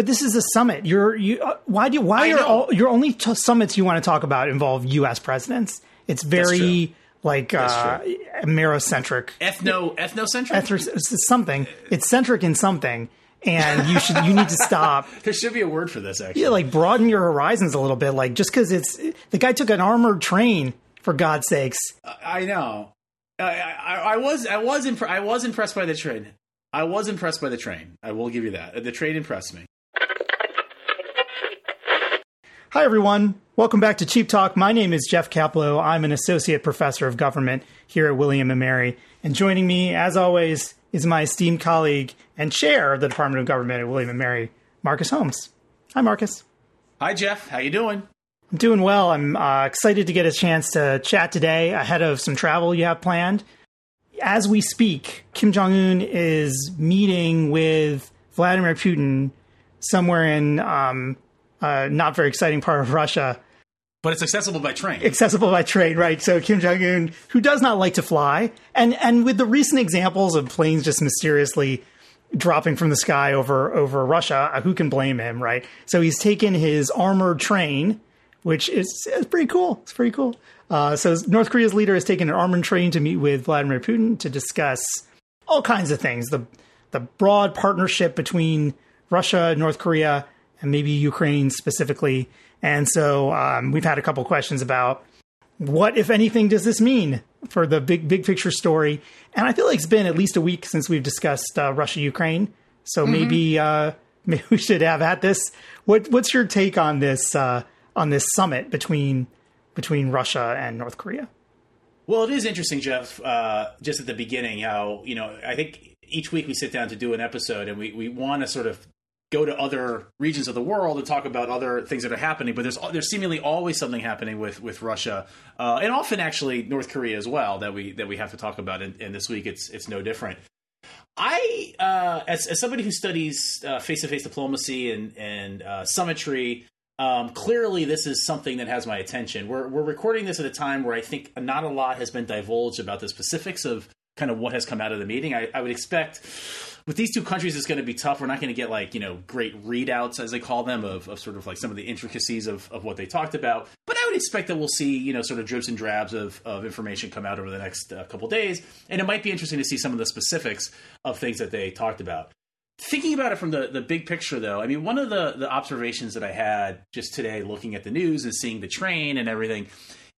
but this is a summit. You're you. Uh, why do why are all your only t- summits you want to talk about involve U.S. presidents? It's very like uh, Amerocentric, ethno ethnocentric, ethno something. It's centric in something, and you should you need to stop. there should be a word for this. Actually, yeah, like broaden your horizons a little bit. Like just because it's the guy took an armored train for God's sakes. I know. I, I, I was I was I was impressed by the train. I was impressed by the train. I will give you that. The train impressed me. Hi, everyone. Welcome back to Cheap Talk. My name is Jeff Kaplow. I'm an associate professor of government here at William & Mary. And joining me, as always, is my esteemed colleague and chair of the Department of Government at William & Mary, Marcus Holmes. Hi, Marcus. Hi, Jeff. How you doing? I'm doing well. I'm uh, excited to get a chance to chat today ahead of some travel you have planned. As we speak, Kim Jong Un is meeting with Vladimir Putin somewhere in um, uh, not very exciting part of Russia. But it's accessible by train. Accessible by train, right? So Kim Jong Un, who does not like to fly, and and with the recent examples of planes just mysteriously dropping from the sky over over Russia, uh, who can blame him, right? So he's taken his armored train, which is, is pretty cool. It's pretty cool. Uh, so North Korea's leader has taken an armored train to meet with Vladimir Putin to discuss all kinds of things. The the broad partnership between Russia, and North Korea, and maybe Ukraine specifically. And so um, we've had a couple questions about what, if anything, does this mean for the big big picture story? And I feel like it's been at least a week since we've discussed uh, Russia Ukraine. So mm-hmm. maybe uh, maybe we should have at this. What what's your take on this uh, on this summit between between Russia and North Korea? Well, it is interesting, Jeff. Uh, just at the beginning, how you know I think each week we sit down to do an episode, and we we want to sort of go to other regions of the world and talk about other things that are happening. But there's there's seemingly always something happening with with Russia, uh, and often actually North Korea as well that we that we have to talk about. And, and this week it's it's no different. I, uh, as, as somebody who studies face to face diplomacy and and uh, summitry, um, clearly this is something that has my attention. We're we're recording this at a time where I think not a lot has been divulged about the specifics of kind of what has come out of the meeting. I, I would expect with these two countries, it's going to be tough. We're not going to get like you know great readouts as they call them of, of sort of like some of the intricacies of, of what they talked about. But I would expect that we'll see you know sort of drips and drabs of, of information come out over the next uh, couple days, and it might be interesting to see some of the specifics of things that they talked about. Thinking about it from the, the big picture, though, I mean, one of the, the observations that I had just today looking at the news and seeing the train and everything,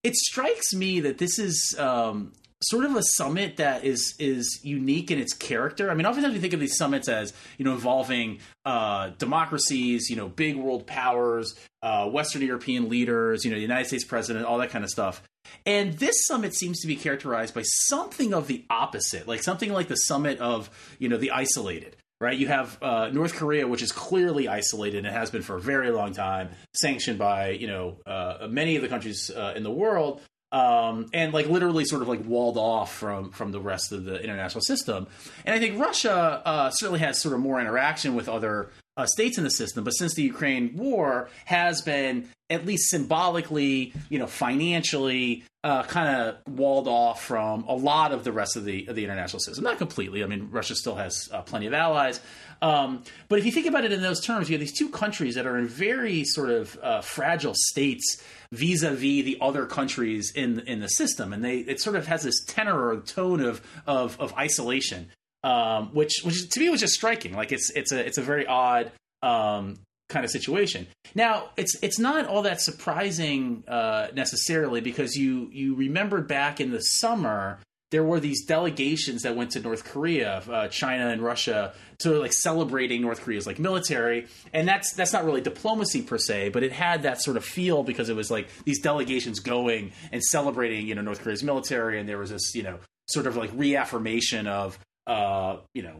it strikes me that this is um, sort of a summit that is is unique in its character. I mean, oftentimes we think of these summits as you know involving uh, democracies, you know, big world powers, uh, Western European leaders, you know, the United States president, all that kind of stuff. And this summit seems to be characterized by something of the opposite, like something like the summit of you know the isolated. Right, you have uh, North Korea, which is clearly isolated and has been for a very long time, sanctioned by you know uh, many of the countries uh, in the world, um, and like literally sort of like walled off from from the rest of the international system. And I think Russia uh, certainly has sort of more interaction with other uh, states in the system, but since the Ukraine war has been at least symbolically, you know, financially, uh, kind of walled off from a lot of the rest of the of the international system. Not completely. I mean, Russia still has uh, plenty of allies, um, but if you think about it in those terms, you have these two countries that are in very sort of uh, fragile states vis-a-vis the other countries in in the system, and they it sort of has this tenor or tone of of, of isolation, um, which which to me was just striking. Like it's it's a it's a very odd um, kind of situation. Now it's it's not all that surprising uh, necessarily because you you remembered back in the summer there were these delegations that went to North Korea, uh, China and Russia, to like celebrating North Korea's like military, and that's that's not really diplomacy per se, but it had that sort of feel because it was like these delegations going and celebrating, you know, North Korea's military, and there was this, you know, sort of like reaffirmation of, uh, you know,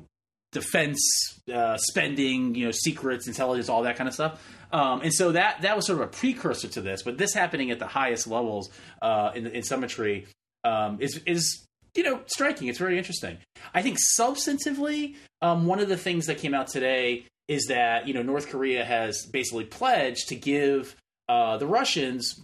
defense uh, spending, you know, secrets, intelligence, all that kind of stuff. Um, and so that that was sort of a precursor to this, but this happening at the highest levels uh, in, in summitry um, is is you know, striking. It's very interesting. I think substantively, um, one of the things that came out today is that you know North Korea has basically pledged to give uh, the Russians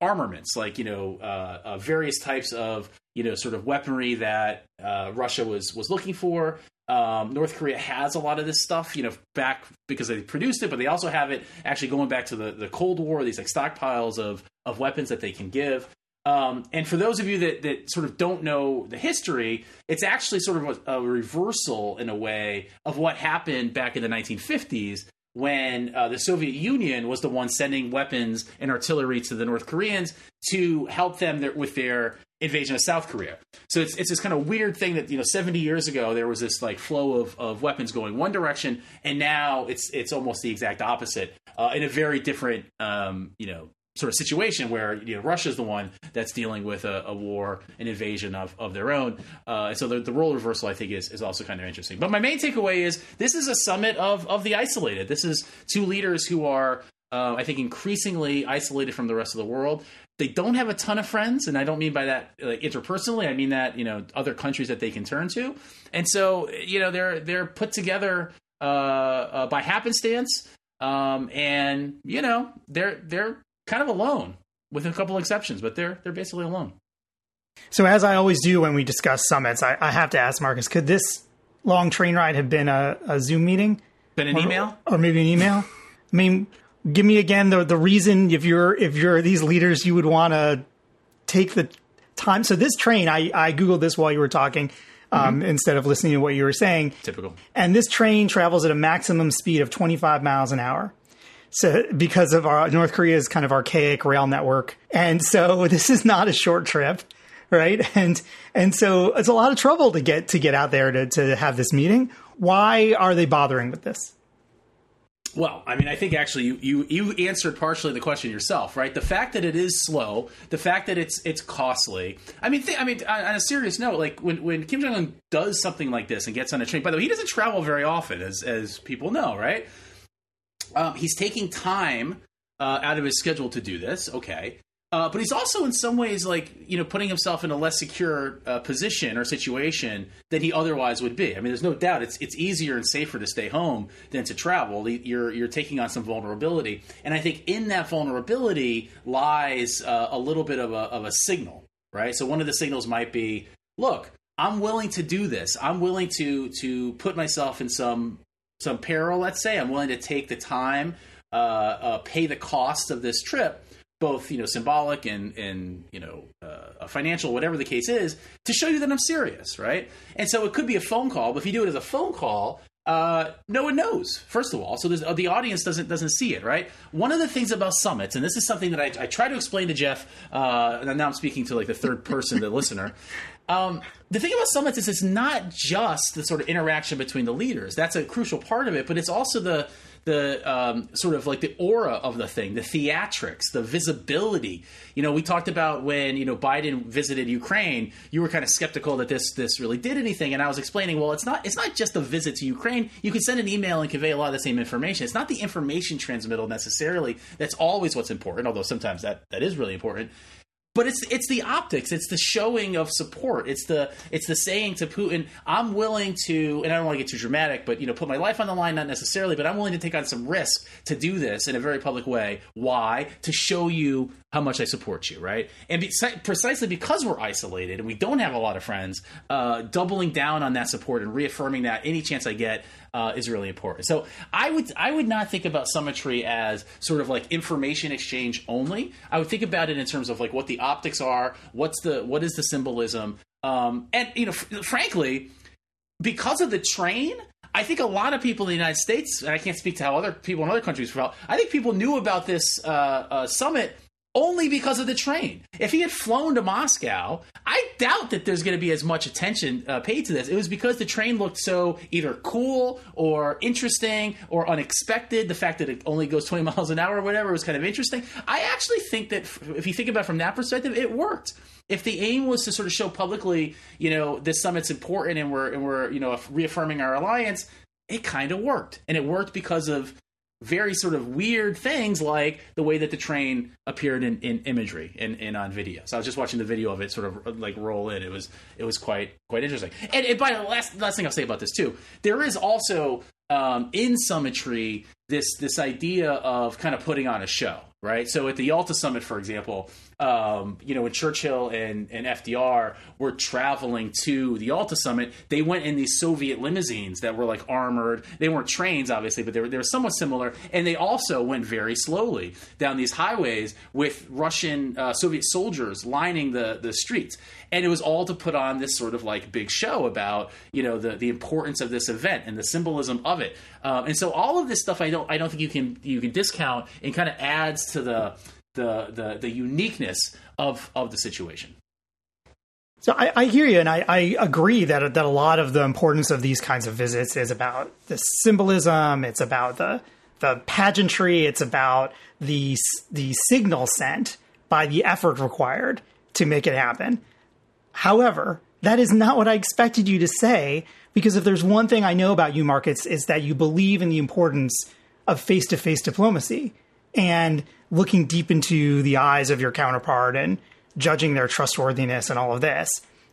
armaments, like you know uh, uh, various types of you know sort of weaponry that uh, Russia was was looking for. Um, North Korea has a lot of this stuff, you know, back because they produced it, but they also have it actually going back to the, the Cold War, these like stockpiles of, of weapons that they can give. Um, and for those of you that, that sort of don't know the history, it's actually sort of a, a reversal in a way of what happened back in the 1950s when uh, the Soviet Union was the one sending weapons and artillery to the North Koreans to help them there, with their invasion of South Korea. So it's it's this kind of weird thing that you know 70 years ago there was this like flow of, of weapons going one direction, and now it's it's almost the exact opposite uh, in a very different um, you know sort of situation where you know the one that's dealing with a, a war, an invasion of, of their own. Uh, and so the, the role reversal, I think, is, is also kind of interesting. But my main takeaway is this is a summit of of the isolated. This is two leaders who are, uh, I think, increasingly isolated from the rest of the world. They don't have a ton of friends, and I don't mean by that like interpersonally. I mean that you know other countries that they can turn to, and so you know they're they're put together uh, uh by happenstance. Um, and you know they're they're kind of alone, with a couple exceptions, but they're they're basically alone. So, as I always do when we discuss summits, I, I have to ask Marcus: Could this long train ride have been a, a Zoom meeting? Been an or, email, or maybe an email? I mean, give me again the the reason if you're if you're these leaders, you would want to take the time. So this train, I I googled this while you were talking. Um, mm-hmm. Instead of listening to what you were saying, typical. And this train travels at a maximum speed of 25 miles an hour. So because of our North Korea's kind of archaic rail network. And so this is not a short trip, right? And and so it's a lot of trouble to get to get out there to to have this meeting. Why are they bothering with this? Well, I mean, I think actually you, you you answered partially the question yourself, right? The fact that it is slow, the fact that it's it's costly. I mean, th- I mean, on a serious note, like when when Kim Jong Un does something like this and gets on a train. By the way, he doesn't travel very often, as as people know, right? Um, he's taking time uh, out of his schedule to do this. Okay. Uh, but he's also in some ways like you know putting himself in a less secure uh, position or situation than he otherwise would be. I mean, there's no doubt it's it's easier and safer to stay home than to travel. You're you're taking on some vulnerability, and I think in that vulnerability lies uh, a little bit of a of a signal, right? So one of the signals might be, look, I'm willing to do this. I'm willing to to put myself in some some peril, let's say, I'm willing to take the time, uh, uh, pay the cost of this trip, both you know symbolic and and you know uh, financial, whatever the case is, to show you that I'm serious, right? And so it could be a phone call, but if you do it as a phone call, uh, no one knows. First of all, so the audience doesn't doesn't see it, right? One of the things about summits, and this is something that I, I try to explain to Jeff, uh, and now I'm speaking to like the third person, the listener. Um, the thing about summits is it's not just the sort of interaction between the leaders. That's a crucial part of it, but it's also the the um, sort of like the aura of the thing, the theatrics, the visibility. You know, we talked about when you know Biden visited Ukraine. You were kind of skeptical that this this really did anything, and I was explaining, well, it's not it's not just a visit to Ukraine. You can send an email and convey a lot of the same information. It's not the information transmittal necessarily that's always what's important, although sometimes that that is really important but it's it's the optics. It's the showing of support. It's the it's the saying to putin i'm willing to and i don't want to get too dramatic but you know put my life on the line not necessarily but i'm willing to take on some risk to do this in a very public way. Why? To show you how much i support you right? And be, precisely because we're isolated and we don't have a lot of friends uh, doubling down on that support and reaffirming that any chance i get uh, is really important. So I would I would not think about summitry as sort of like information exchange only. I would think about it in terms of like what the optics are, what's the what is the symbolism, um, and you know, f- frankly, because of the train. I think a lot of people in the United States, and I can't speak to how other people in other countries felt. I think people knew about this uh, uh, summit only because of the train. If he had flown to Moscow, I doubt that there's going to be as much attention uh, paid to this. It was because the train looked so either cool or interesting or unexpected. The fact that it only goes 20 miles an hour or whatever was kind of interesting. I actually think that if you think about it from that perspective, it worked. If the aim was to sort of show publicly, you know, this summit's important and we're and we're you know reaffirming our alliance, it kind of worked, and it worked because of very sort of weird things like the way that the train appeared in, in imagery and, and on video. So I was just watching the video of it sort of like roll in. It was it was quite quite interesting. And, and by the last last thing I'll say about this too, there is also um, in summitry this this idea of kind of putting on a show. right? So at the Yalta summit, for example, um, you know, when Churchill and, and FDR were traveling to the Yalta summit, they went in these Soviet limousines that were like armored. They weren't trains, obviously, but they were, they were somewhat similar. And they also went very slowly down these highways with Russian uh, Soviet soldiers lining the, the streets. And it was all to put on this sort of like big show about, you know, the, the importance of this event and the symbolism of it. Um, and so all of this stuff, I don't, I don't think you can, you can discount and kind of adds to the, the the the uniqueness of of the situation. So I, I, hear you, and I, I, agree that that a lot of the importance of these kinds of visits is about the symbolism. It's about the the pageantry. It's about the the signal sent by the effort required to make it happen. However, that is not what I expected you to say. Because if there's one thing I know about you, Marcus, is that you believe in the importance of face to face diplomacy. And looking deep into the eyes of your counterpart and judging their trustworthiness and all of this.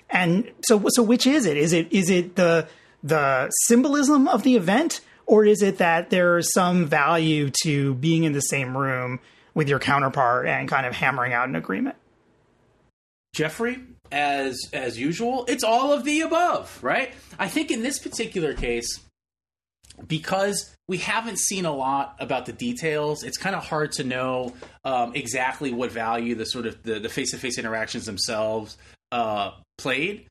And so, so which is it? Is it is it the the symbolism of the event, or is it that there's some value to being in the same room with your counterpart and kind of hammering out an agreement? Jeffrey, as as usual, it's all of the above, right? I think in this particular case, because we haven't seen a lot about the details it's kind of hard to know um, exactly what value the sort of the, the face-to-face interactions themselves uh, played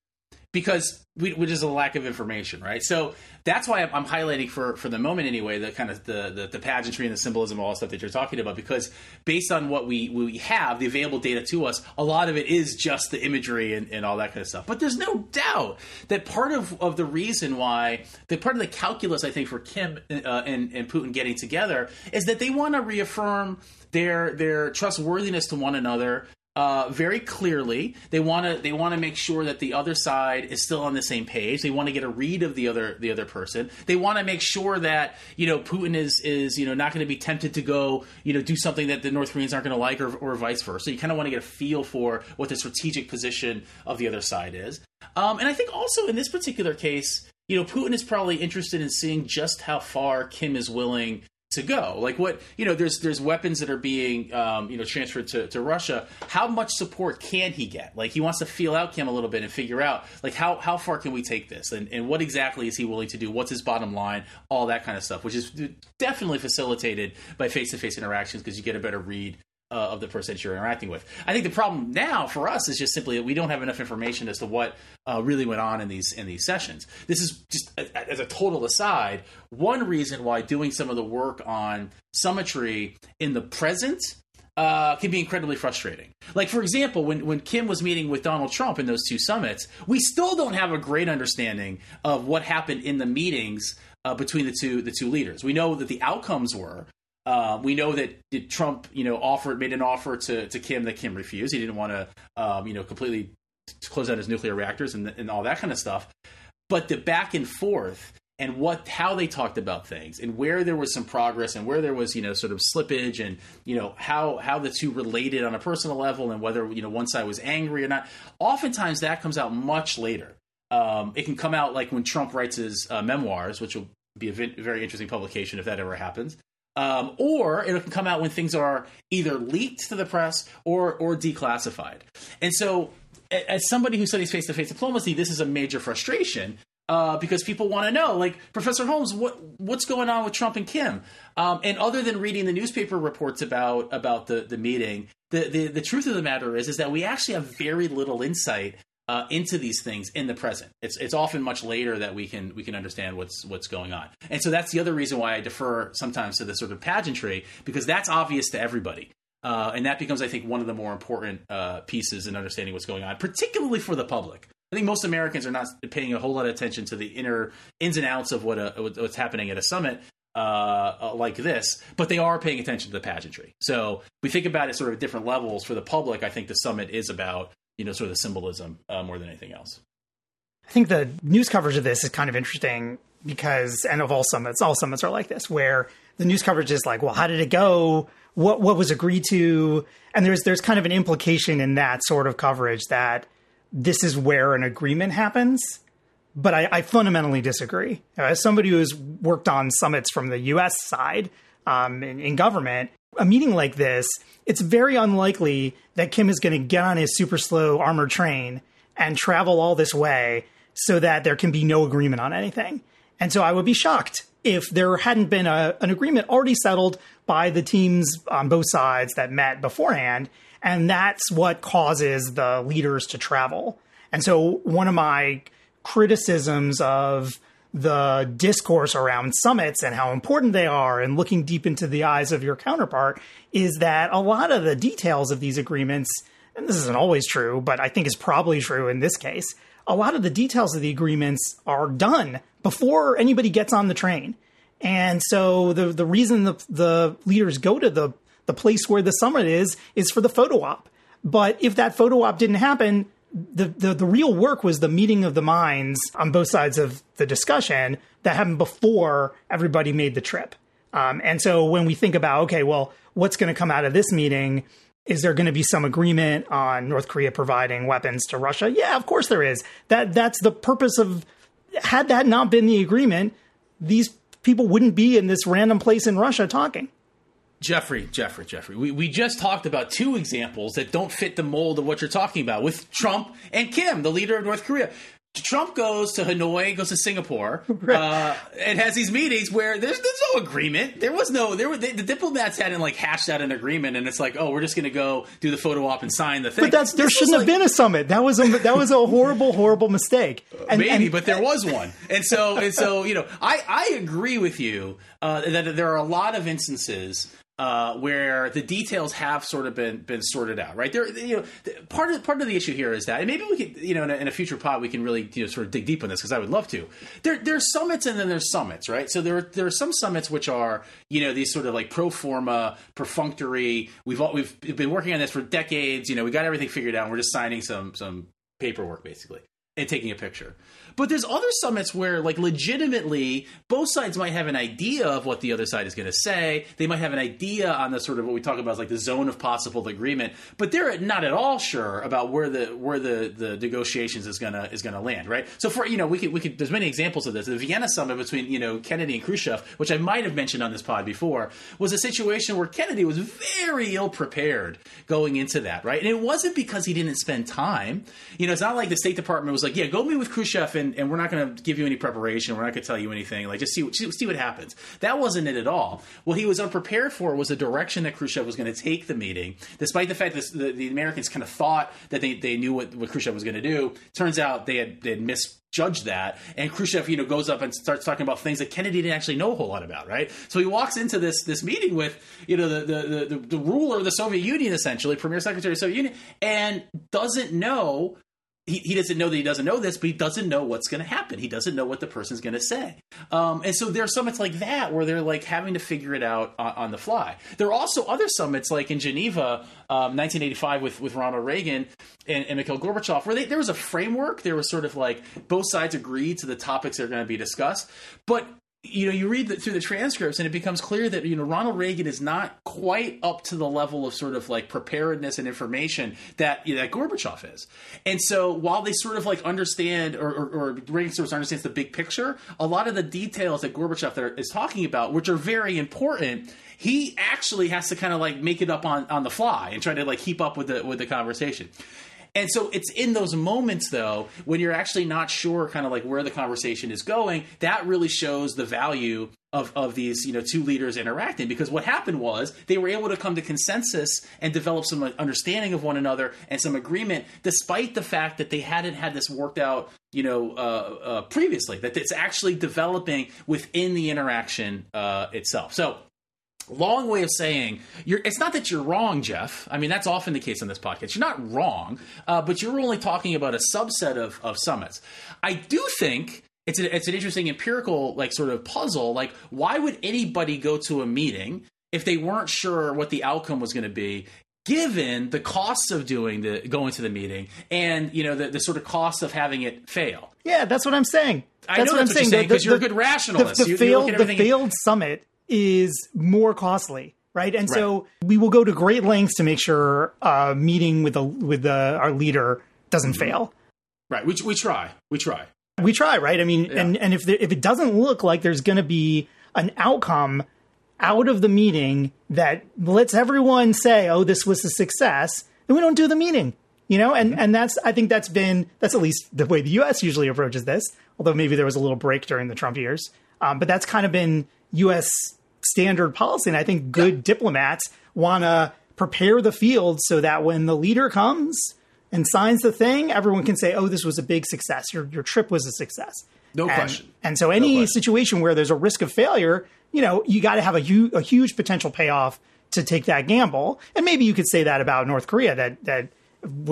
because we, which is a lack of information, right? So that's why I'm, highlighting for for the moment anyway the kind of the, the, the pageantry and the symbolism, all the stuff that you're talking about, because based on what we we have, the available data to us, a lot of it is just the imagery and, and all that kind of stuff. But there's no doubt that part of, of the reason why the part of the calculus I think for Kim uh, and and Putin getting together is that they want to reaffirm their their trustworthiness to one another uh, very clearly. They want to they want to make sure that the other side is still on the same page. They want to get a read of the other the other person. They want to make sure that you know Putin is is you know not going to be tempted to go you know do something that the North Koreans aren't going to like or, or vice versa. So you kind of want to get a feel for what the strategic position of the other side is. Um, and I think also in this particular case, you know, Putin is probably interested in seeing just how far Kim is willing to go. Like what you know there's there's weapons that are being um, you know transferred to, to russia. How much support can he get? Like he wants to feel out kim a little bit and figure out like how how far can we take this? And, and what exactly is he willing to do? What's his bottom line? All that kind of stuff which is definitely facilitated by face-to-face interactions because you get a better read uh, of the person that you're interacting with. I think the problem now for us is just simply that we don't have enough information as to what uh, really went on in these in these sessions. This is just as a total aside, one reason why doing some of the work on summitry in the present uh, can be incredibly frustrating. Like, for example, when, when Kim was meeting with Donald Trump in those two summits, we still don't have a great understanding of what happened in the meetings uh, between the two the two leaders. We know that the outcomes were uh, we know that Trump, you know, offered made an offer to, to Kim that Kim refused. He didn't want to, um, you know, completely close down his nuclear reactors and, and all that kind of stuff. But the back and forth and what how they talked about things and where there was some progress and where there was you know sort of slippage and you know how how the two related on a personal level and whether you know one side was angry or not oftentimes that comes out much later um, it can come out like when trump writes his uh, memoirs which will be a very interesting publication if that ever happens um, or it can come out when things are either leaked to the press or or declassified. And so, as somebody who studies face to face diplomacy, this is a major frustration uh, because people want to know, like Professor Holmes, what what's going on with Trump and Kim? Um, and other than reading the newspaper reports about about the the meeting, the, the the truth of the matter is is that we actually have very little insight uh, into these things in the present. It's it's often much later that we can we can understand what's what's going on, and so that's the other reason why I defer sometimes to the sort of pageantry because that's obvious to everybody, uh, and that becomes I think one of the more important uh, pieces in understanding what's going on, particularly for the public. I think most Americans are not paying a whole lot of attention to the inner ins and outs of what a, what's happening at a summit uh, uh, like this, but they are paying attention to the pageantry. So we think about it sort of different levels for the public. I think the summit is about you know, sort of the symbolism uh, more than anything else. I think the news coverage of this is kind of interesting because, and of all summits, all summits are like this, where the news coverage is like, well, how did it go? What what was agreed to? And there's there's kind of an implication in that sort of coverage that this is where an agreement happens. But I, I fundamentally disagree. As somebody who has worked on summits from the U.S. side um, in, in government, a meeting like this, it's very unlikely that Kim is going to get on his super slow armored train and travel all this way so that there can be no agreement on anything. And so I would be shocked if there hadn't been a, an agreement already settled by the teams on both sides that met beforehand. And that's what causes the leaders to travel. And so one of my criticisms of the discourse around summits and how important they are and looking deep into the eyes of your counterpart is that a lot of the details of these agreements, and this isn't always true, but I think is probably true in this case, a lot of the details of the agreements are done before anybody gets on the train. And so the the reason the the leaders go to the the place where the summit is is for the photo op. But if that photo op didn't happen, the, the, the real work was the meeting of the minds on both sides of the discussion that happened before everybody made the trip. Um, and so when we think about, okay, well, what's going to come out of this meeting? Is there going to be some agreement on North Korea providing weapons to Russia? Yeah, of course there is. That that's the purpose of. Had that not been the agreement, these people wouldn't be in this random place in Russia talking. Jeffrey, Jeffrey, Jeffrey. We, we just talked about two examples that don't fit the mold of what you're talking about with Trump and Kim, the leader of North Korea. Trump goes to Hanoi, goes to Singapore, uh, and has these meetings where there's there's no agreement. There was no there were the, the diplomats hadn't like hashed out an agreement, and it's like, oh, we're just going to go do the photo op and sign the thing. But that's there This shouldn't have like- been a summit. That was a that was a horrible, horrible mistake. And, Maybe, and- but there was one, and so and so you know, I I agree with you uh, that there are a lot of instances. Uh, where the details have sort of been been sorted out, right? There, you know, part of part of the issue here is that, and maybe we could, you know, in a, in a future pod, we can really, you know, sort of dig deep on this because I would love to. There, there's summits and then there's summits, right? So there, there are some summits which are, you know, these sort of like pro forma, perfunctory. We've all, we've been working on this for decades. You know, we got everything figured out. We're just signing some some paperwork basically and taking a picture. But there's other summits where, like, legitimately, both sides might have an idea of what the other side is going to say. They might have an idea on the sort of what we talk about as like the zone of possible agreement, but they're not at all sure about where the where the, the negotiations is gonna is gonna land, right? So for you know, we could we could there's many examples of this. The Vienna summit between you know Kennedy and Khrushchev, which I might have mentioned on this pod before, was a situation where Kennedy was very ill prepared going into that, right? And it wasn't because he didn't spend time. You know, it's not like the State Department was like, yeah, go meet with Khrushchev and, and we're not going to give you any preparation. We're not going to tell you anything. Like, just see, see, what happens. That wasn't it at all. What he was unprepared for was the direction that Khrushchev was going to take the meeting, despite the fact that the, the Americans kind of thought that they, they knew what, what Khrushchev was going to do. Turns out they had, they had misjudged that. And Khrushchev, you know, goes up and starts talking about things that Kennedy didn't actually know a whole lot about, right? So he walks into this this meeting with, you know, the, the, the, the ruler of the Soviet Union, essentially, Premier Secretary of the Soviet Union, and doesn't know he, he doesn't know that he doesn't know this, but he doesn't know what's going to happen. He doesn't know what the person's going to say. Um, and so there are summits like that where they're like having to figure it out on, on the fly. There are also other summits like in Geneva, um, 1985 with, with Ronald Reagan and, and Mikhail Gorbachev, where they, there was a framework. There was sort of like both sides agreed to the topics that are going to be discussed. But you know, you read the, through the transcripts, and it becomes clear that you know Ronald Reagan is not quite up to the level of sort of like preparedness and information that you know, that Gorbachev is. And so, while they sort of like understand, or, or, or Reagan sort of understands the big picture, a lot of the details that Gorbachev there is talking about, which are very important, he actually has to kind of like make it up on on the fly and try to like keep up with the with the conversation. And so it's in those moments, though, when you're actually not sure kind of like where the conversation is going, that really shows the value of, of these, you know, two leaders interacting. Because what happened was they were able to come to consensus and develop some understanding of one another and some agreement, despite the fact that they hadn't had this worked out, you know, uh, uh, previously, that it's actually developing within the interaction uh, itself. So long way of saying you're it's not that you're wrong jeff i mean that's often the case on this podcast you're not wrong uh, but you're only talking about a subset of, of summits i do think it's, a, it's an interesting empirical like sort of puzzle like why would anybody go to a meeting if they weren't sure what the outcome was going to be given the costs of doing the going to the meeting and you know the, the sort of cost of having it fail Yeah, that's what I'm saying. I That's know what I'm that's what you're saying. saying, The- 'cause you're a good rationalist. The, the You- failed, the failed summit is more costly, right? And so we will go to great lengths to make sure a meeting with the with the, our leader doesn't Mm-hmm. fail. right we, we try we try We try, right? I mean, and and if there, if it doesn't look like there's going to be an outcome out of the meeting that lets everyone say, "Oh, this was a success," then we don't do the meeting. You know, and and that's I think that's been that's at least the way the U.S. usually approaches this. Although maybe there was a little break during the Trump years, um, but that's kind of been U.S. standard policy, and I think good yeah. diplomats want to prepare the field so that when the leader comes and signs the thing, everyone can say, "Oh, this was a big success. Your your trip was a success." No and, question. And so, any no situation where there's a risk of failure, you know, you got to have a, hu- a huge potential payoff to take that gamble. And maybe you could say that about North Korea that that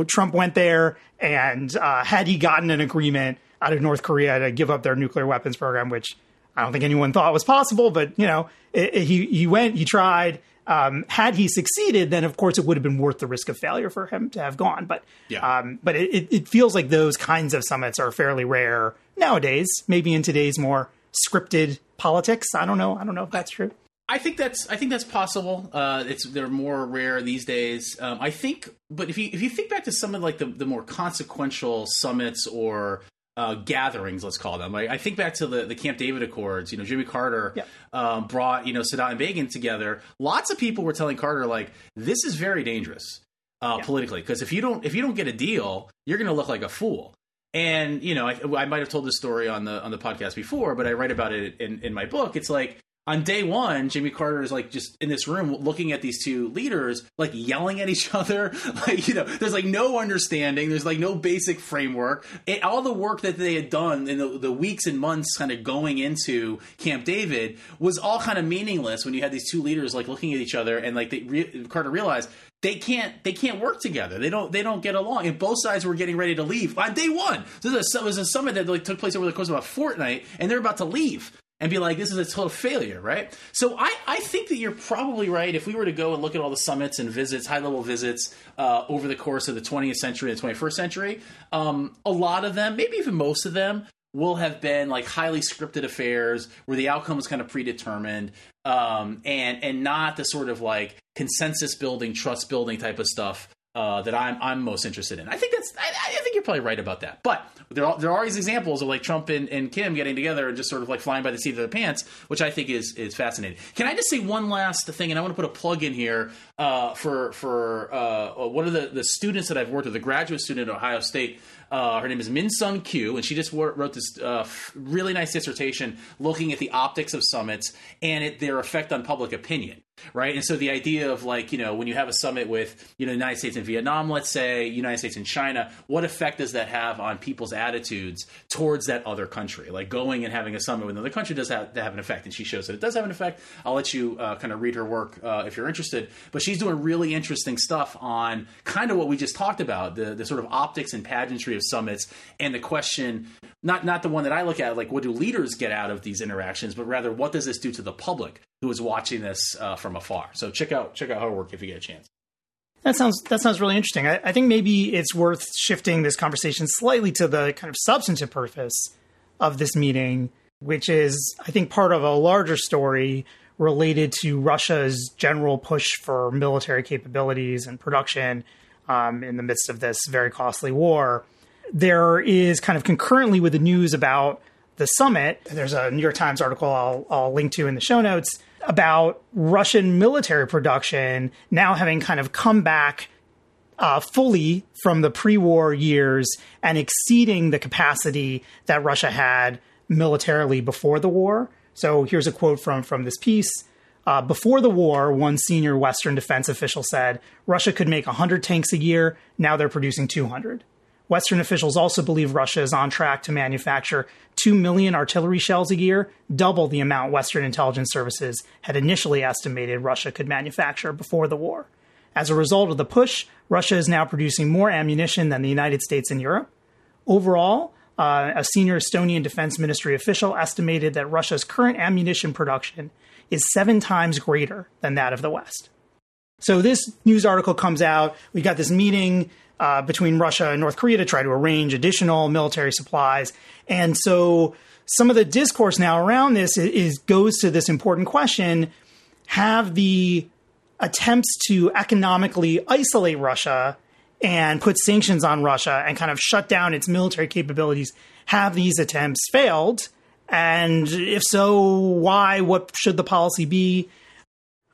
Trump went there and uh, had he gotten an agreement out of North Korea to give up their nuclear weapons program, which I don't think anyone thought it was possible, but you know, it, it, he he went, he tried. Um, had he succeeded, then of course it would have been worth the risk of failure for him to have gone. But yeah. um, but it, it feels like those kinds of summits are fairly rare nowadays. Maybe in today's more scripted politics. I don't know. I don't know if that's true. I think that's I think that's possible. Uh, it's they're more rare these days. Um, I think, but if you if you think back to some of like the, the more consequential summits or uh, gatherings, let's call them. Like I think back to the, the Camp David Accords. You know, Jimmy Carter yeah. um, brought you know Sadat and Begin together. Lots of people were telling Carter like this is very dangerous uh, yeah. politically because if you don't if you don't get a deal, you're going to look like a fool. And you know, I, I might have told this story on the on the podcast before, but I write about it in, in my book. It's like on day one, Jimmy Carter is like just in this room looking at these two leaders, like yelling at each other. Like, you know, there's like no understanding. There's like no basic framework. It, all the work that they had done in the, the weeks and months kind of going into Camp David was all kind of meaningless when you had these two leaders like looking at each other and like they, re- Carter realized they can't they can't work together. They don't they don't get along, and both sides were getting ready to leave on day one. So this was a summit that like took place over the course of a fortnight, and they're about to leave and be like, this is a total failure, right? So I, I think that you're probably right. If we were to go and look at all the summits and visits, high level visits uh, over the course of the 20th century and 21st century, um, a lot of them, maybe even most of them, will have been like highly scripted affairs where the outcome is kind of predetermined um, and and not the sort of like consensus building, trust building type of stuff uh, that I'm I'm most interested in. I think that's I, I, think you're probably right about that. But there are, there are these examples of like Trump and, and Kim getting together and just sort of like flying by the seat of their pants, which I think is is fascinating. Can I just say one last thing? And I want to put a plug in here uh, for for uh, one of the the students that I've worked with, a graduate student at Ohio State. Uh, her name is Minseon Ku, and she just wrote this uh, really nice dissertation looking at the optics of summits and it, their effect on public opinion right? And so the idea of like, you know, when you have a summit with, you know, the United States and Vietnam, let's say, United States and China, what effect does that have on people's attitudes towards that other country? Like going and having a summit with another country does have, have an effect. And she shows that it does have an effect. I'll let you uh, kind of read her work uh, if you're interested. But she's doing really interesting stuff on kind of what we just talked about, the, the sort of optics and pageantry of summits and the question, not, not the one that I look at, like what do leaders get out of these interactions, but rather what does this do to the public? Who is watching this uh, from afar. So check out check out her work if you get a chance. That sounds that sounds really interesting. I, I, think maybe it's worth shifting this conversation slightly to the kind of substantive purpose of this meeting, which is I think part of a larger story related to Russia's general push for military capabilities and production um, in the midst of this very costly war. There is kind of concurrently with the news about the summit. There's a New York Times article I'll, I'll link to in the show notes about Russian military production now having kind of come back uh, fully from the pre-war years and exceeding the capacity that Russia had militarily before the war. So here's a quote from from this piece. Uh, before the war, one senior Western defense official said Russia could make 100 tanks a year. Now they're producing 200. Western officials also believe Russia is on track to manufacture 2 million artillery shells a year, double the amount Western intelligence services had initially estimated Russia could manufacture before the war. As a result of the push, Russia is now producing more ammunition than the United States and Europe. Overall, uh, a senior Estonian Defense Ministry official estimated that Russia's current ammunition production is seven times greater than that of the West. So this news article comes out. We got this meeting uh, between Russia and North Korea to try to arrange additional military supplies. And so some of the discourse now around this is, is goes to this important question: Have the attempts to economically isolate Russia and put sanctions on Russia and kind of shut down its military capabilities have these attempts failed? And if so, why? What should the policy be?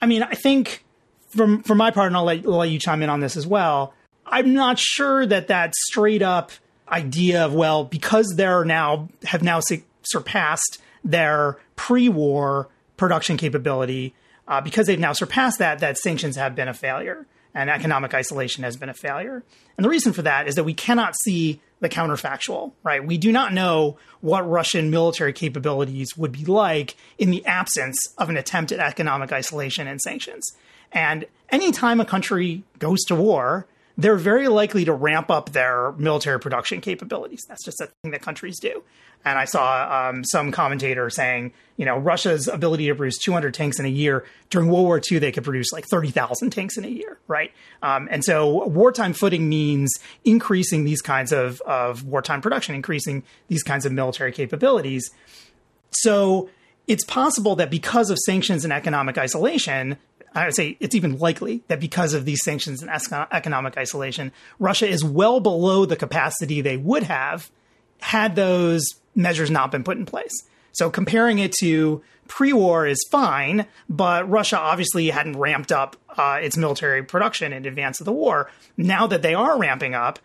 I mean, I think from from my part, and I'll let, I'll let you chime in on this as well. I'm not sure that that straight up idea of well, because they're now have now surpassed their pre-war production capability, uh, because they've now surpassed that, that sanctions have been a failure and economic isolation has been a failure. And the reason for that is that we cannot see the counterfactual, right? We do not know what Russian military capabilities would be like in the absence of an attempt at economic isolation and sanctions. And anytime a country goes to war, they're very likely to ramp up their military production capabilities. That's just a thing that countries do. And I saw um, some commentator saying, you know, Russia's ability to produce 200 tanks in a year during World War II, they could produce like 30,000 tanks in a year, right? Um, and so wartime footing means increasing these kinds of, of wartime production, increasing these kinds of military capabilities. So it's possible that because of sanctions and economic isolation, I would say it's even likely that because of these sanctions and economic isolation, Russia is well below the capacity they would have had those measures not been put in place. So comparing it to pre-war is fine, but Russia obviously hadn't ramped up uh, its military production in advance of the war. Now that they are ramping up,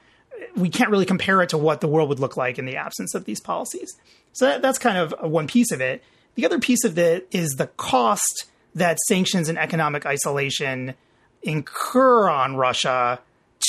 we can't really compare it to what the world would look like in the absence of these policies. So that, that's kind of one piece of it. The other piece of it is the cost that sanctions and economic isolation incur on Russia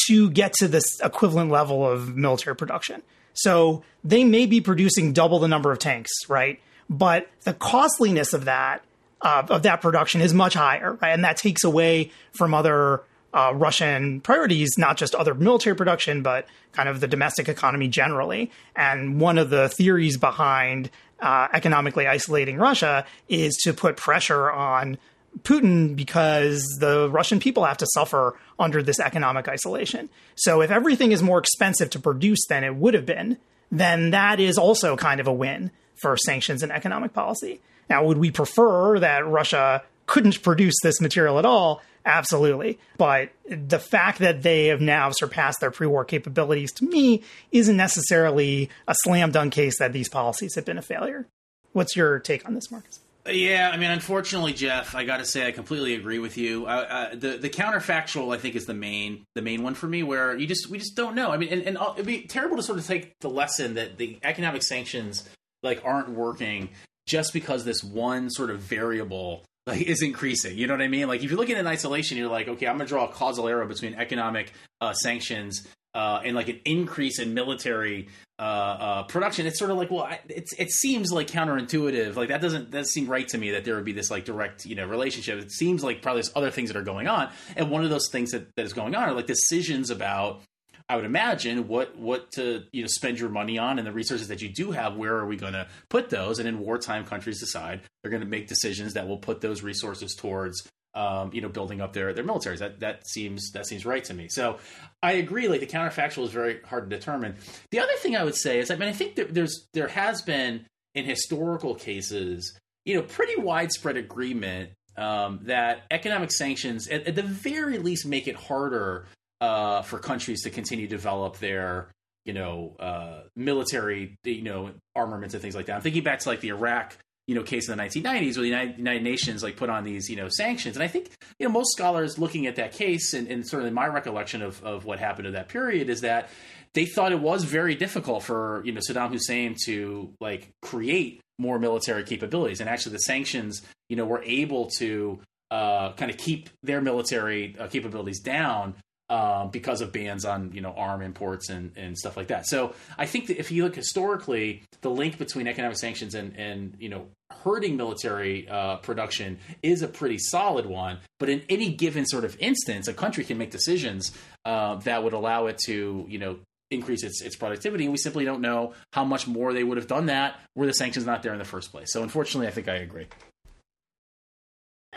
to get to this equivalent level of military production. So they may be producing double the number of tanks, right? But the costliness of that uh, of that production is much higher, right? And that takes away from other uh, Russian priorities, not just other military production, but kind of the domestic economy generally. And one of the theories behind uh, economically isolating Russia is to put pressure on Putin because the Russian people have to suffer under this economic isolation. So if everything is more expensive to produce than it would have been, then that is also kind of a win for sanctions and economic policy. Now, would we prefer that Russia couldn't produce this material at all? Absolutely. But the fact that they have now surpassed their pre war capabilities to me isn't necessarily a slam dunk case that these policies have been a failure. What's your take on this, Marcus? Yeah, I mean, unfortunately, Jeff, I got to say I completely agree with you. Uh, uh, the the counterfactual, I think, is the main the main one for me, where you just we just don't know. I mean, and, and it'd be terrible to sort of take the lesson that the economic sanctions like aren't working just because this one sort of variable like is increasing. You know what I mean? Like if you're looking in isolation, you're like, okay, I'm gonna draw a causal arrow between economic uh, sanctions uh, and like an increase in military uh, uh, production. It's sort of like, well, I, it's it seems like counterintuitive. Like that doesn't that seem right to me that there would be this like direct you know relationship. It seems like probably there's other things that are going on, and one of those things that, that is going on are like decisions about I would imagine what what to you know spend your money on and the resources that you do have. Where are we going to put those? And in wartime, countries decide they're going to make decisions that will put those resources towards um, you know building up their their militaries. That that seems that seems right to me. So I agree. Like the counterfactual is very hard to determine. The other thing I would say is, I mean, I think that there's there has been in historical cases, you know, pretty widespread agreement um, that economic sanctions, at, at, the very least, make it harder uh, for countries to continue to develop their you know uh, military you know armaments and things like that. I'm thinking back to like the Iraq you know case in the 1990s where the United, United, Nations like put on these you know sanctions and I think you know most scholars looking at that case and, and certainly my recollection of, of what happened in that period is that they thought it was very difficult for you know Saddam Hussein to like create more military capabilities and actually the sanctions you know were able to uh, kind of keep their military uh, capabilities down um, because of bans on you know arm imports and, and stuff like that. So I think that if you look historically, the link between economic sanctions and and you know hurting military uh, production is a pretty solid one. But in any given sort of instance, a country can make decisions uh, that would allow it to you know increase its its productivity, and we simply don't know how much more they would have done that were the sanctions not there in the first place. So unfortunately, I think I agree.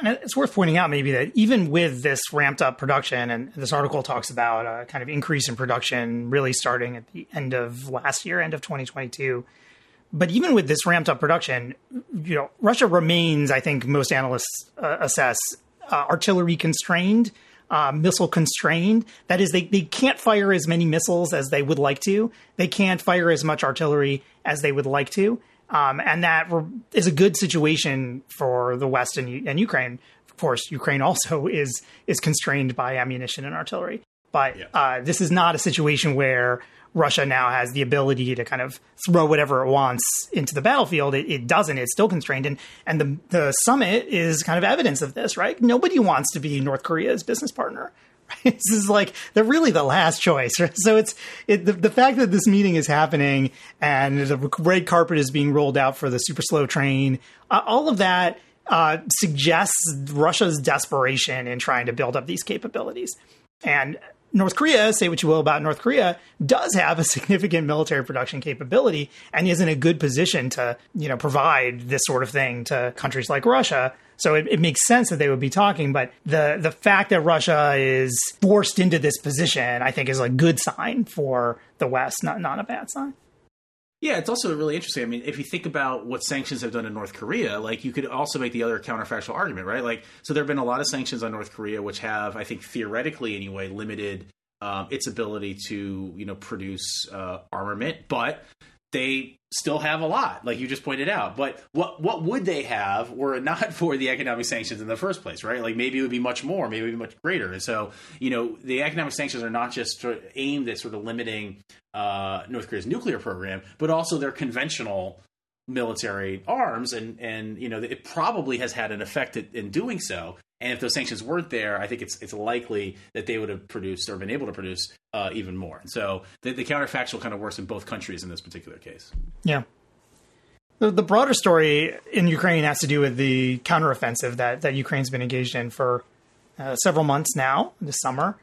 And it's worth pointing out maybe that even with this ramped up production, and this article talks about a kind of increase in production really starting at the end of last year, end of 2022. But even with this ramped up production, you know, Russia remains, I think most analysts uh, assess, uh, artillery constrained, uh, missile constrained. That is, they, they can't fire as many missiles as they would like to. They can't fire as much artillery as they would like to. Um, and that is a good situation for the West and, and Ukraine Of course, Ukraine also is is constrained by ammunition and artillery. But Yeah. uh, this is not a situation where Russia now has the ability to kind of throw whatever it wants into the battlefield. It, it doesn't. It's still constrained, and and the the summit is kind of evidence of this, right? Nobody wants to be North Korea's business partner. This is like they're really the last choice. So it's it, the, the fact that this meeting is happening and the red carpet is being rolled out for the super slow train. Uh, all of that uh, suggests Russia's desperation in trying to build up these capabilities. And North Korea, say what you will about North Korea, does have a significant military production capability and is in a good position to, you know, provide this sort of thing to countries like Russia. So it, it makes sense that they would be talking, but the the fact that Russia is forced into this position, I think, is a good sign for the West, not not a bad sign. Yeah, it's also really interesting. I mean, if you think about what sanctions have done in North Korea, like you could also make the other counterfactual argument, right? Like, so there have been a lot of sanctions on North Korea, which have, I think, theoretically anyway, limited um, its ability to, you know, produce uh, armament, but they still have a lot, like you just pointed out. But what what would they have were it not for the economic sanctions in the first place, right? Like maybe it would be much more, maybe it would be much greater. And so, you know, the economic sanctions are not just aimed at sort of limiting uh, North Korea's nuclear program, but also their conventional military arms, and and you know it probably has had an effect in doing so. And if those sanctions weren't there, I think it's it's likely that they would have produced or been able to produce uh, even more. And so the, the counterfactual kind of works in both countries in this particular case. Yeah. The, the broader story in Ukraine has to do with the counteroffensive that, that Ukraine's been engaged in for uh, several months now this summer.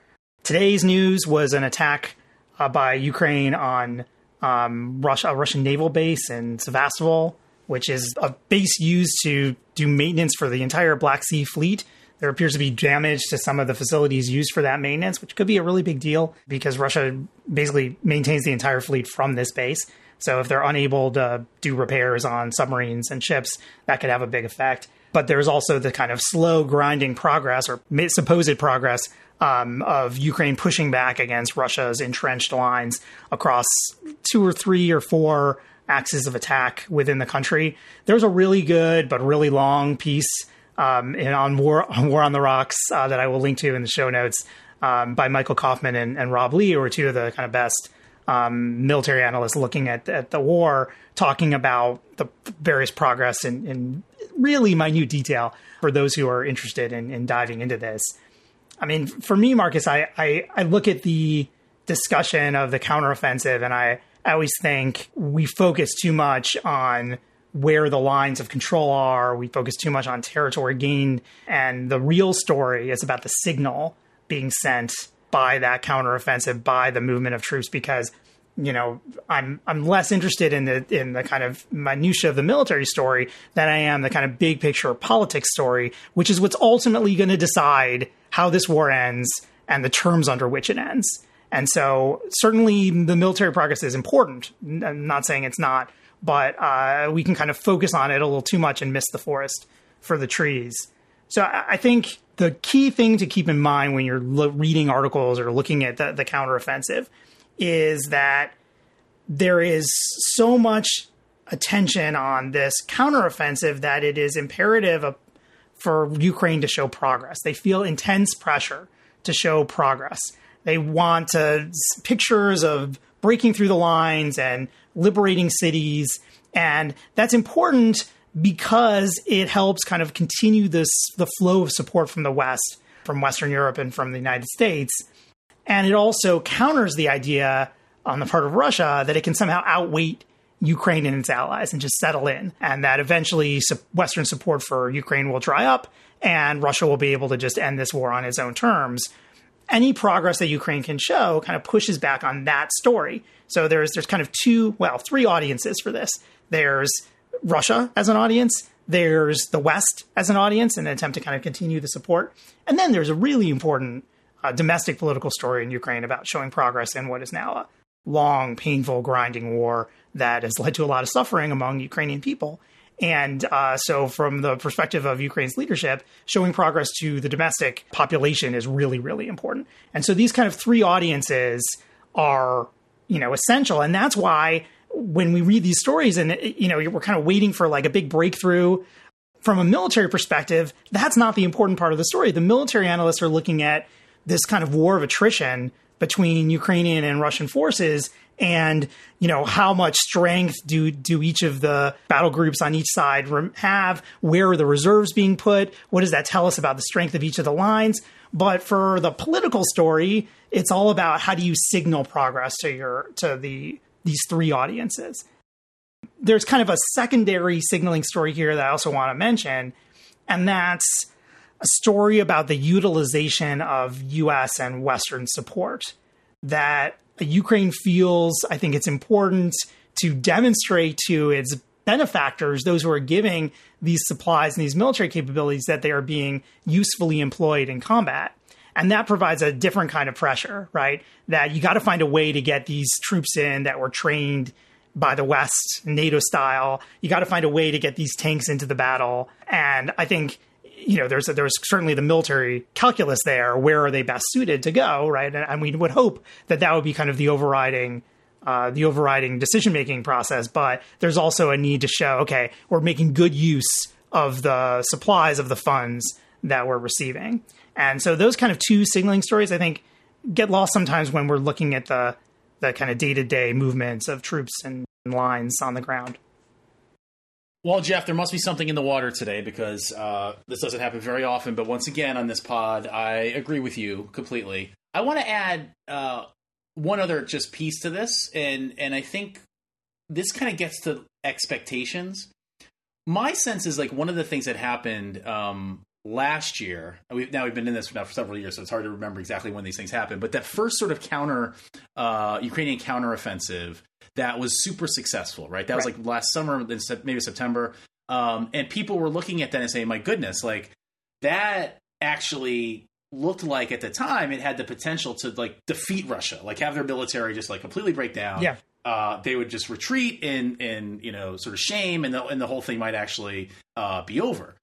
Today's news was an attack uh, by Ukraine on um, Russia, a Russian naval base in Sevastopol, which is a base used to do maintenance for the entire Black Sea fleet. There appears to be damage to some of the facilities used for that maintenance, which could be a really big deal because Russia basically maintains the entire fleet from this base. So if they're unable to do repairs on submarines and ships, that could have a big effect. But there's also the kind of slow grinding progress or supposed progress um, of Ukraine pushing back against Russia's entrenched lines across two or three or four axes of attack within the country. There's a really good but really long piece um, in, on War on War on the Rocks uh, that I will link to in the show notes um, by Michael Kofman and, and Rob Lee, who are two of the kind of best um, military analysts looking at, at the war, talking about the various progress in, in really minute detail for those who are interested in, in diving into this. I mean, for me, Marcus, I, I, I look at the discussion of the counteroffensive and I, I always think we focus too much on where the lines of control are. We focus too much on territory gained. And the real story is about the signal being sent by that counteroffensive, by the movement of troops, because you know I'm I'm less interested in the in the kind of minutia of the military story than I am the kind of big picture politics story, which is what's ultimately going to decide how this war ends and the terms under which it ends. And so certainly the military progress is important. I'm not saying it's not, but uh, we can kind of focus on it a little too much and miss the forest for the trees. So I think the key thing to keep in mind when you're lo- reading articles or looking at the, the counteroffensive is that there is so much attention on this counteroffensive that it is imperative for Ukraine to show progress. They feel intense pressure to show progress. They want to, pictures of breaking through the lines and liberating cities. And that's important because it helps kind of continue this the flow of support from the West, from Western Europe and from the United States. And it also counters the idea on the part of Russia that it can somehow outweight Ukraine and its allies and just settle in, and that eventually Western support for Ukraine will dry up and Russia will be able to just end this war on its own terms. Any progress that Ukraine can show kind of pushes back on that story. So there's there's kind of two, well, three audiences for this. There's Russia as an audience, there's the West as an audience in an attempt to kind of continue the support, and then there's a really important uh, domestic political story in Ukraine about showing progress in what is now a long, painful, grinding war that has led to a lot of suffering among Ukrainian people. And uh, so, from the perspective of Ukraine's leadership, showing progress to the domestic population is really, really important. And so, these kind of three audiences are, you know, essential. And that's why when we read these stories, and you know, we're kind of waiting for like a big breakthrough from a military perspective, that's not the important part of the story. The military analysts are looking at this kind of war of attrition between Ukrainian and Russian forces and you know how much strength do do each of the battle groups on each side have? Where are the reserves being put? What does that tell us about the strength of each of the lines? But for the political story it's all about how do you signal progress to your to the these three audiences there's kind of a secondary signaling story here that I also want to mention and that's a story about the utilization of US and Western support that Ukraine feels, I think it's important to demonstrate to its benefactors, those who are giving these supplies and these military capabilities, that they are being usefully employed in combat. And that provides a different kind of pressure, right? That you got to find a way to get these troops in that were trained by the West, NATO style. You got to find a way to get these tanks into the battle. And I think you know, there's a, there's certainly the military calculus there. Where are they best suited to go, right? And, and we would hope that that would be kind of the overriding uh, the overriding decision making process. But there's also a need to show, okay, we're making good use of the supplies of the funds that we're receiving. And so those kind of two signaling stories, I think, get lost sometimes when we're looking at the the kind of day to day movements of troops and lines on the ground. Well, Jeff, there must be something in the water today because uh, this doesn't happen very often. But once again, on this pod, I agree with you completely. I want to add uh, one other just piece to this, and and I think this kind of gets to expectations. My sense is like one of the things that happened um, last year. We've, now we've been in this now for several years, so it's hard to remember exactly when these things happened. But that first sort of counter uh, Ukrainian counteroffensive that was super successful, right? That right. was like last summer, maybe September, um, and people were looking at that and saying, "My goodness, like that actually." looked like at the time it had the potential to like defeat Russia, like have their military just like completely break down. Yeah. Uh, they would just retreat in in you know sort of shame, and the and the whole thing might actually uh, be over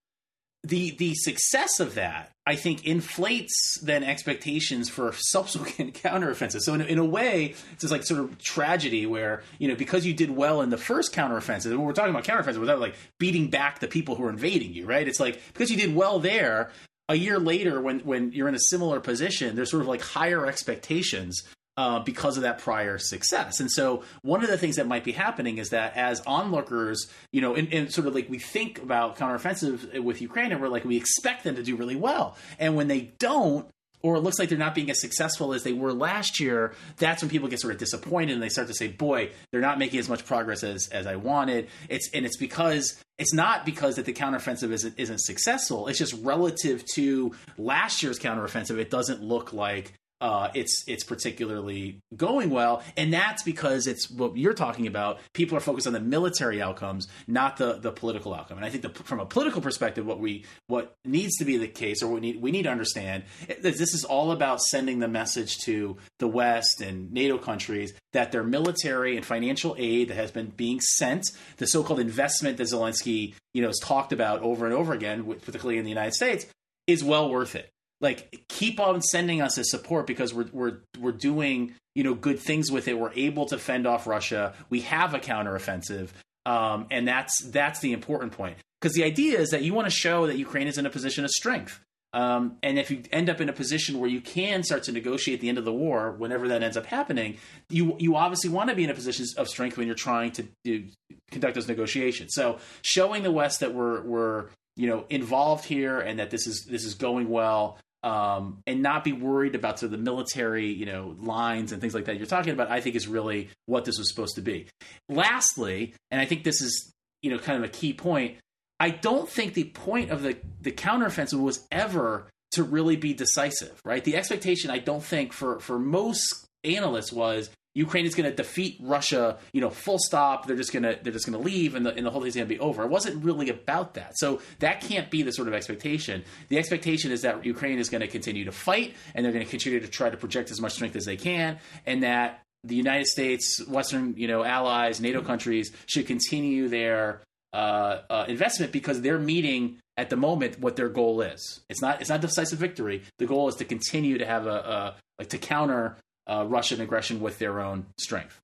the the success of that I think inflates then expectations for subsequent counteroffensives. So in, in a way, it's this like sort of tragedy where you know because you did well in the first counteroffensive, and we're talking about counteroffensive without like beating back the people who are invading you, right? It's like because you did well there, a year later when when you're in a similar position, there's sort of like higher expectations uh, because of that prior success. And so, one of the things that might be happening is that as onlookers, you know, and, sort of like we think about counteroffensive with Ukraine, and we're like, we expect them to do really well. And when they don't, or it looks like they're not being as successful as they were last year, that's when people get sort of disappointed and they start to say, boy, they're not making as much progress as, as I wanted. It's, and it's because it's not because that the counteroffensive isn't, isn't successful. It's just relative to last year's counteroffensive, it doesn't look like uh, it's it's particularly going well, and that's because it's what you're talking about. People are focused on the military outcomes, not the the political outcome. And I think the, from a political perspective, what we what needs to be the case, or what we need we need to understand, is this is all about sending the message to the West and NATO countries that their military and financial aid that has been being sent, the so-called investment that Zelensky you know has talked about over and over again, particularly in the United States, is well worth it like keep on sending us as support because we're we're we're doing you know good things with it. We're able to fend off Russia. We have a counteroffensive, um, and that's that's the important point. Because the idea is that you want to show that Ukraine is in a position of strength. Um, and if you end up in a position where you can start to negotiate the end of the war, whenever that ends up happening, you you obviously want to be in a position of strength when you're trying to do, conduct those negotiations. So showing the West that we're we're you know involved here and that this is this is going well um, and not be worried about sort of the military, you know, lines and things like that you're talking about, I think is really what this was supposed to be. Lastly, and I think this is, you know, kind of a key point, I don't think the point of the, the counteroffensive was ever to really be decisive, right? The expectation, I don't think, for, for most analysts was Ukraine is going to defeat Russia, you know, full stop. They're just going to they're just going to leave, and the and the whole thing's going to be over. It wasn't really about that. So that can't be the sort of expectation. The expectation is that Ukraine is going to continue to fight, and they're going to continue to try to project as much strength as they can, and that the United States, Western, you know, allies, NATO countries should continue their uh, uh, investment because they're meeting at the moment what their goal is. It's not it's not decisive victory. The goal is to continue to have a, a like to counter uh, Russian aggression with their own strength.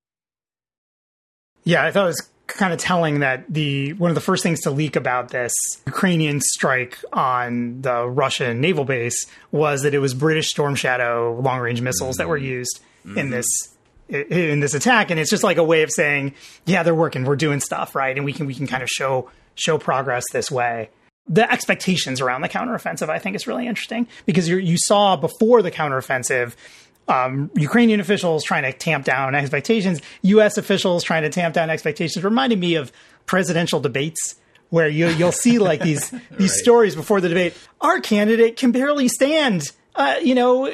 Yeah, I thought it was kind of telling that the one of the first things to leak about this Ukrainian strike on the Russian naval base was that it was British Storm Shadow long range missiles mm-hmm. that were mm-hmm. used mm-hmm. in this in this attack and it's just like a way of saying yeah they're working we're doing stuff right and we can we can kind of show show progress this way the expectations around the counteroffensive i think is really interesting because you saw before the counteroffensive um, Ukrainian officials trying to tamp down expectations, U.S. officials trying to tamp down expectations, reminded me of presidential debates where you, you'll see like these these right. stories before the debate. Our candidate can barely stand. Uh, you know,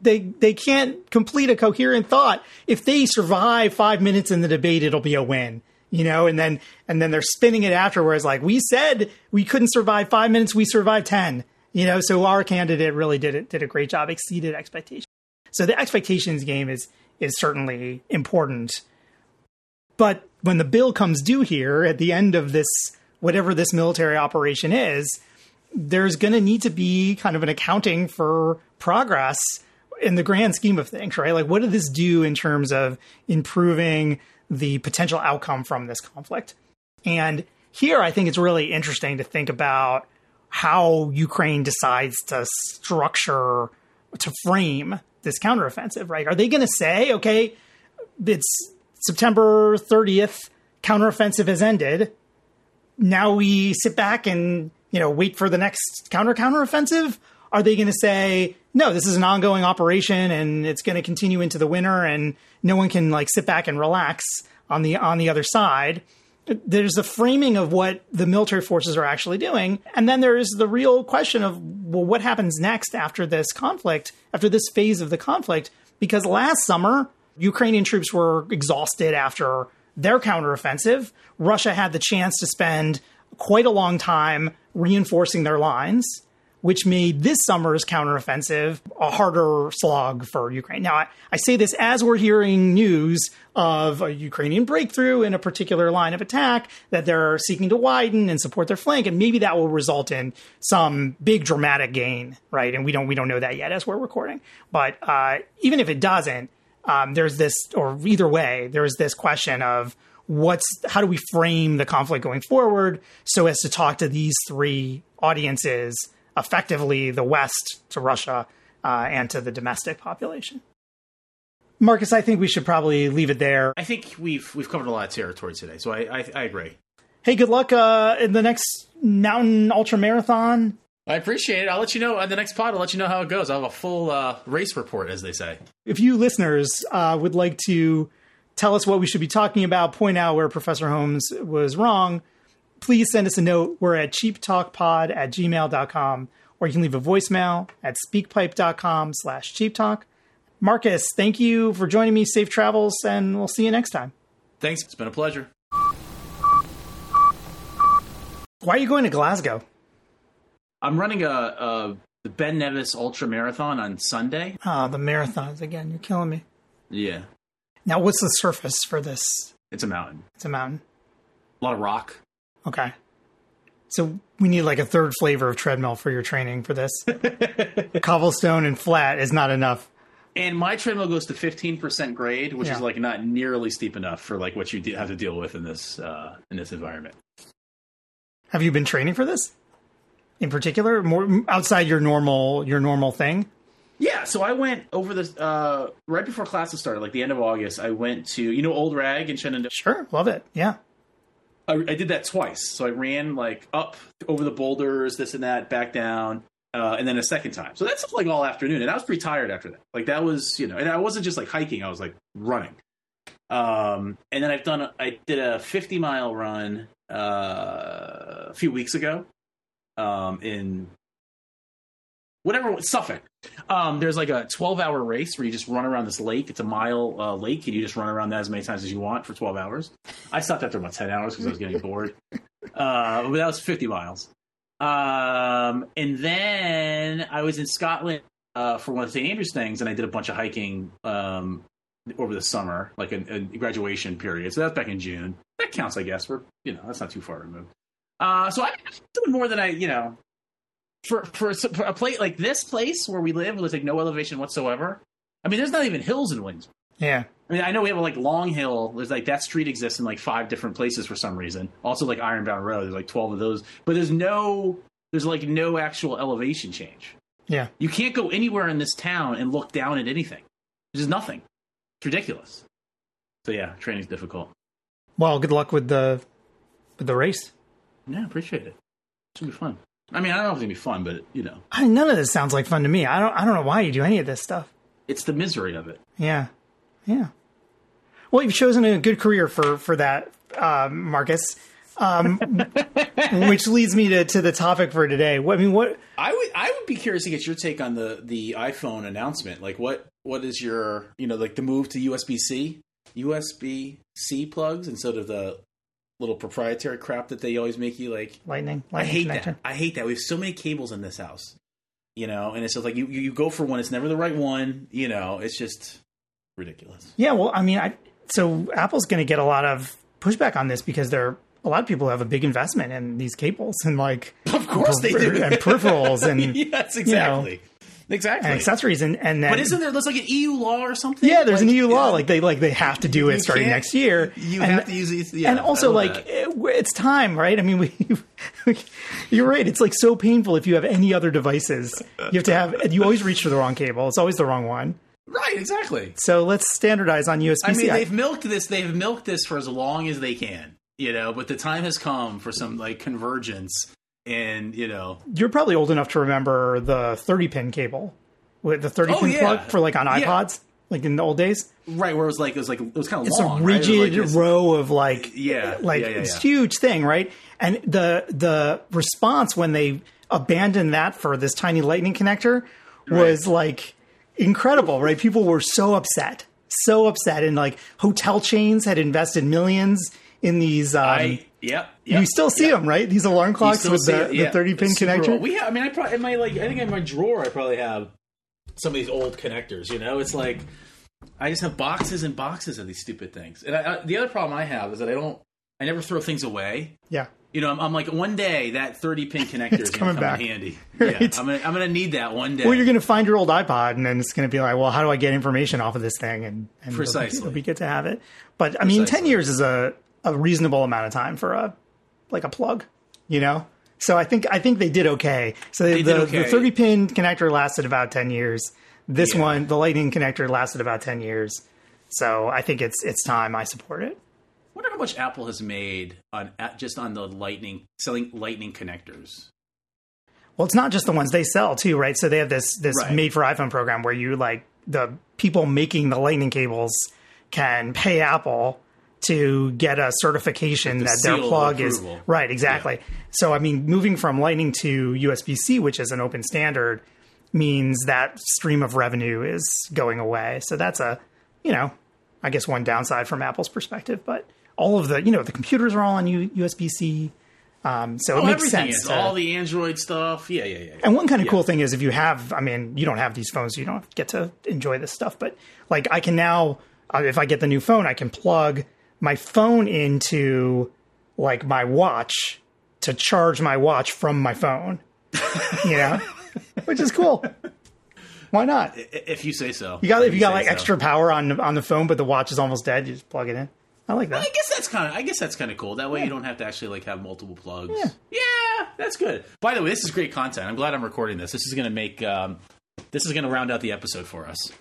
they they can't complete a coherent thought. If they survive five minutes in the debate, it'll be a win. You know, and then and then they're spinning it afterwards like we said we couldn't survive five minutes, we survived ten. You know, so our candidate really did it did a great job, exceeded expectations. So the expectations game is is certainly important. But when the bill comes due here at the end of this whatever this military operation is, there's going to need to be kind of an accounting for progress in the grand scheme of things, right? Like what did this do in terms of improving the potential outcome from this conflict? And here I think it's really interesting to think about how Ukraine decides to structure to frame this counteroffensive, right? Are they going to say, okay, it's September 30th, counteroffensive has ended. Now we sit back and, you know, wait for the next counter counteroffensive? Are they going to say, no, this is an ongoing operation and it's going to continue into the winter and no one can like sit back and relax on the on the other side? There's the framing of what the military forces are actually doing. And then there's the real question of, well, what happens next after this conflict, after this phase of the conflict? Because last summer, Ukrainian troops were exhausted after their counteroffensive. Russia had the chance to spend quite a long time reinforcing their lines which made this summer's counteroffensive a harder slog for Ukraine. Now, I, I, say this as we're hearing news of a Ukrainian breakthrough in a particular line of attack that they're seeking to widen and support their flank, and maybe that will result in some big dramatic gain, right? And we don't we don't know that yet as we're recording. But uh, even if it doesn't, um, there's this, or either way, there's this question of what's how do we frame the conflict going forward so as to talk to these three audiences effectively the West to Russia uh, and to the domestic population. Marcus, I think we should probably leave it there. I think we've we've covered a lot of territory today, so I I, I agree. Hey, good luck uh, in the next mountain ultra marathon. I appreciate it. I'll let you know on the next pod. I'll let you know how it goes. I'll have a full uh, race report, as they say. If you listeners uh, would like to tell us what we should be talking about, point out where Professor Holmes was wrong, please send us a note. We're at cheaptalkpod at gmail.com, or you can leave a voicemail at speakpipe.com slash cheaptalk. Marcus, thank you for joining me. Safe travels, and we'll see you next time. Thanks. It's been a pleasure. Why are you going to Glasgow? I'm running a, a the Ben Nevis Ultra Marathon on Sunday. Ah, oh, the marathons again. You're killing me. Yeah. Now, what's the surface for this? It's a mountain. It's a mountain. A lot of rock. Okay. So we need like a third flavor of treadmill for your training for this. Cobblestone and flat is not enough. And my treadmill goes to 15% grade, which yeah. is like not nearly steep enough for like what you de- have to deal with in this uh, in this environment. Have you been training for this? In particular, more outside your normal your normal thing? Yeah, so I went over this uh, right before classes started, like the end of August. I went to you know Old Rag in Shenandoah. Sure, love it. Yeah, I, I, did that twice. So I ran like up over the boulders, this and that, back down, uh, and then a second time. So that's like all afternoon, and I was pretty tired after that. Like that was, you know, and I wasn't just like hiking; I was like running. Um, and then I've done, I did a 50 mile run uh, a few weeks ago um, in whatever Suffolk. Um, there's like a 12 hour race where you just run around this lake. It's a mile uh, lake, and you just run around that as many times as you want for 12 hours. I stopped after about 10 hours because I was getting bored. Uh, but that was 50 miles. Um, and then I was in Scotland uh, for one of the St. Andrews things, and I did a bunch of hiking um, over the summer, like a, a, graduation period. So that's back in June. That counts, I guess. We're you know that's not too far removed. Uh, so I'm doing more than I you know for, for for a place like this place where we live, there's like no elevation whatsoever. I mean, there's not even hills in Wings. Yeah. I mean, I know we have a like Long Hill. There's like that street exists in like five different places for some reason. Also, like Ironbound Road. There's like twelve of those, but there's no, there's like no actual elevation change. Yeah. You can't go anywhere in this town and look down at anything. There's just nothing. It's ridiculous. So yeah, training's difficult. Well, good luck with the with the race. Yeah, appreciate it. It's gonna be fun. I mean, I don't know if it's gonna be fun, but you know, I, none of this sounds like fun to me. I don't. I don't know why you do any of this stuff. it's the misery of it. Yeah, yeah. Well, you've chosen a good career for for that, uh, Marcus. Um, which leads me to, to the topic for today. What I mean, what I would I would be curious to get your take on the the iPhone announcement. Like, what what is your you know like the move to USB C, USB C plugs instead of the little proprietary crap that they always make you like. lightning? I hate connector. that. I hate that. We have so many cables in this house, you know, and it's just like you you you go for one, it's never the right one. You know, it's just ridiculous. Yeah, well, I mean, I so Apple's going to get a lot of pushback on this because they're a lot of people have a big investment in these cables and like Of course they do. and peripherals and yes, exactly, exactly. and accessories and and then but isn't there there's like an EU law or something? yeah, there's Like, an EU law yeah. like they like they have to do it You starting next year. You And- have to use these. Yeah, and also like it- it's time right i mean we you're right it's like so painful if you have any other devices you have to have you always reach for the wrong cable it's always the wrong one right, exactly. so let's standardize on usb-c I mean, they've milked this. They've milked this for as long as they can, you know. But the time has come for some like convergence, and you know, you're probably old enough to remember the 30 pin cable with the 30 Oh, pin yeah. plug for like on Yeah. ipods like in the old days right where it was like it was like it was kind of it's long. a right? Rigid like row of like Yeah, like yeah, yeah, it's yeah. huge thing right and the the response when they abandoned that for this tiny lightning connector was like incredible right people were so upset so upset and like hotel chains had invested millions in these um, I yep. yep you still see yep. them right these alarm clocks with the, it, yeah. the 30 pin super connector old. We have, I mean, I probably in my like I think in my drawer I probably have some of these old connectors. You know, it's like I just have boxes and boxes of these stupid things. And I, I, the other problem I have is that I don't. I never throw things away. yeah You know, I'm, I'm like one day that 30 pin connector is coming going to come back. handy. Right. Yeah, I'm gonna I'm gonna need that one day. Well, you're going to find your old iPod, and then it's going to be like, well, how do I get information off of this thing? And, and it'll be- Precisely. it'll be, good to have it. But I mean, ten years is a, a reasonable amount of time for a like a plug, you know. So I think I think they did okay. So They the, okay. the 30 pin connector lasted about ten years. This Yeah. one, the Lightning connector, lasted about ten years. So I think it's it's time. I support it. I wonder how much Apple has made on just on the Lightning selling Lightning connectors. Well, it's not just the ones they sell too, right? So they have this this Right. made for iPhone program where you like the people making the lightning cables can pay Apple to get a certification the that their plug is right, exactly. So I mean, moving from lightning to USB-C, which is an open standard, means that stream of revenue is going away. So that's a, you know, I guess one downside from Apple's perspective, but all of the, you know, the computers are all on U- USB-C. Um, so Oh, it makes sense. to- all the Android stuff. Yeah, yeah, yeah. and one kind of Yeah. cool thing is if you have, I mean, you don't have these phones, so you don't get to enjoy this stuff. But like, I can now, uh, if I get the new phone, I can plug my phone into like my watch to charge my watch from my phone. you know, which is cool. Why not? If you say so. You got if you got like so. extra power on on the phone, but the watch is almost dead. You just plug it in. I like that. I guess that's kind of. I guess that's kind of cool. That way, you don't have to actually like have multiple plugs. Yeah. Yeah, that's good. By the way, this is great content. I'm glad I'm recording this. This is going to make. Um, this is going to round out the episode for us.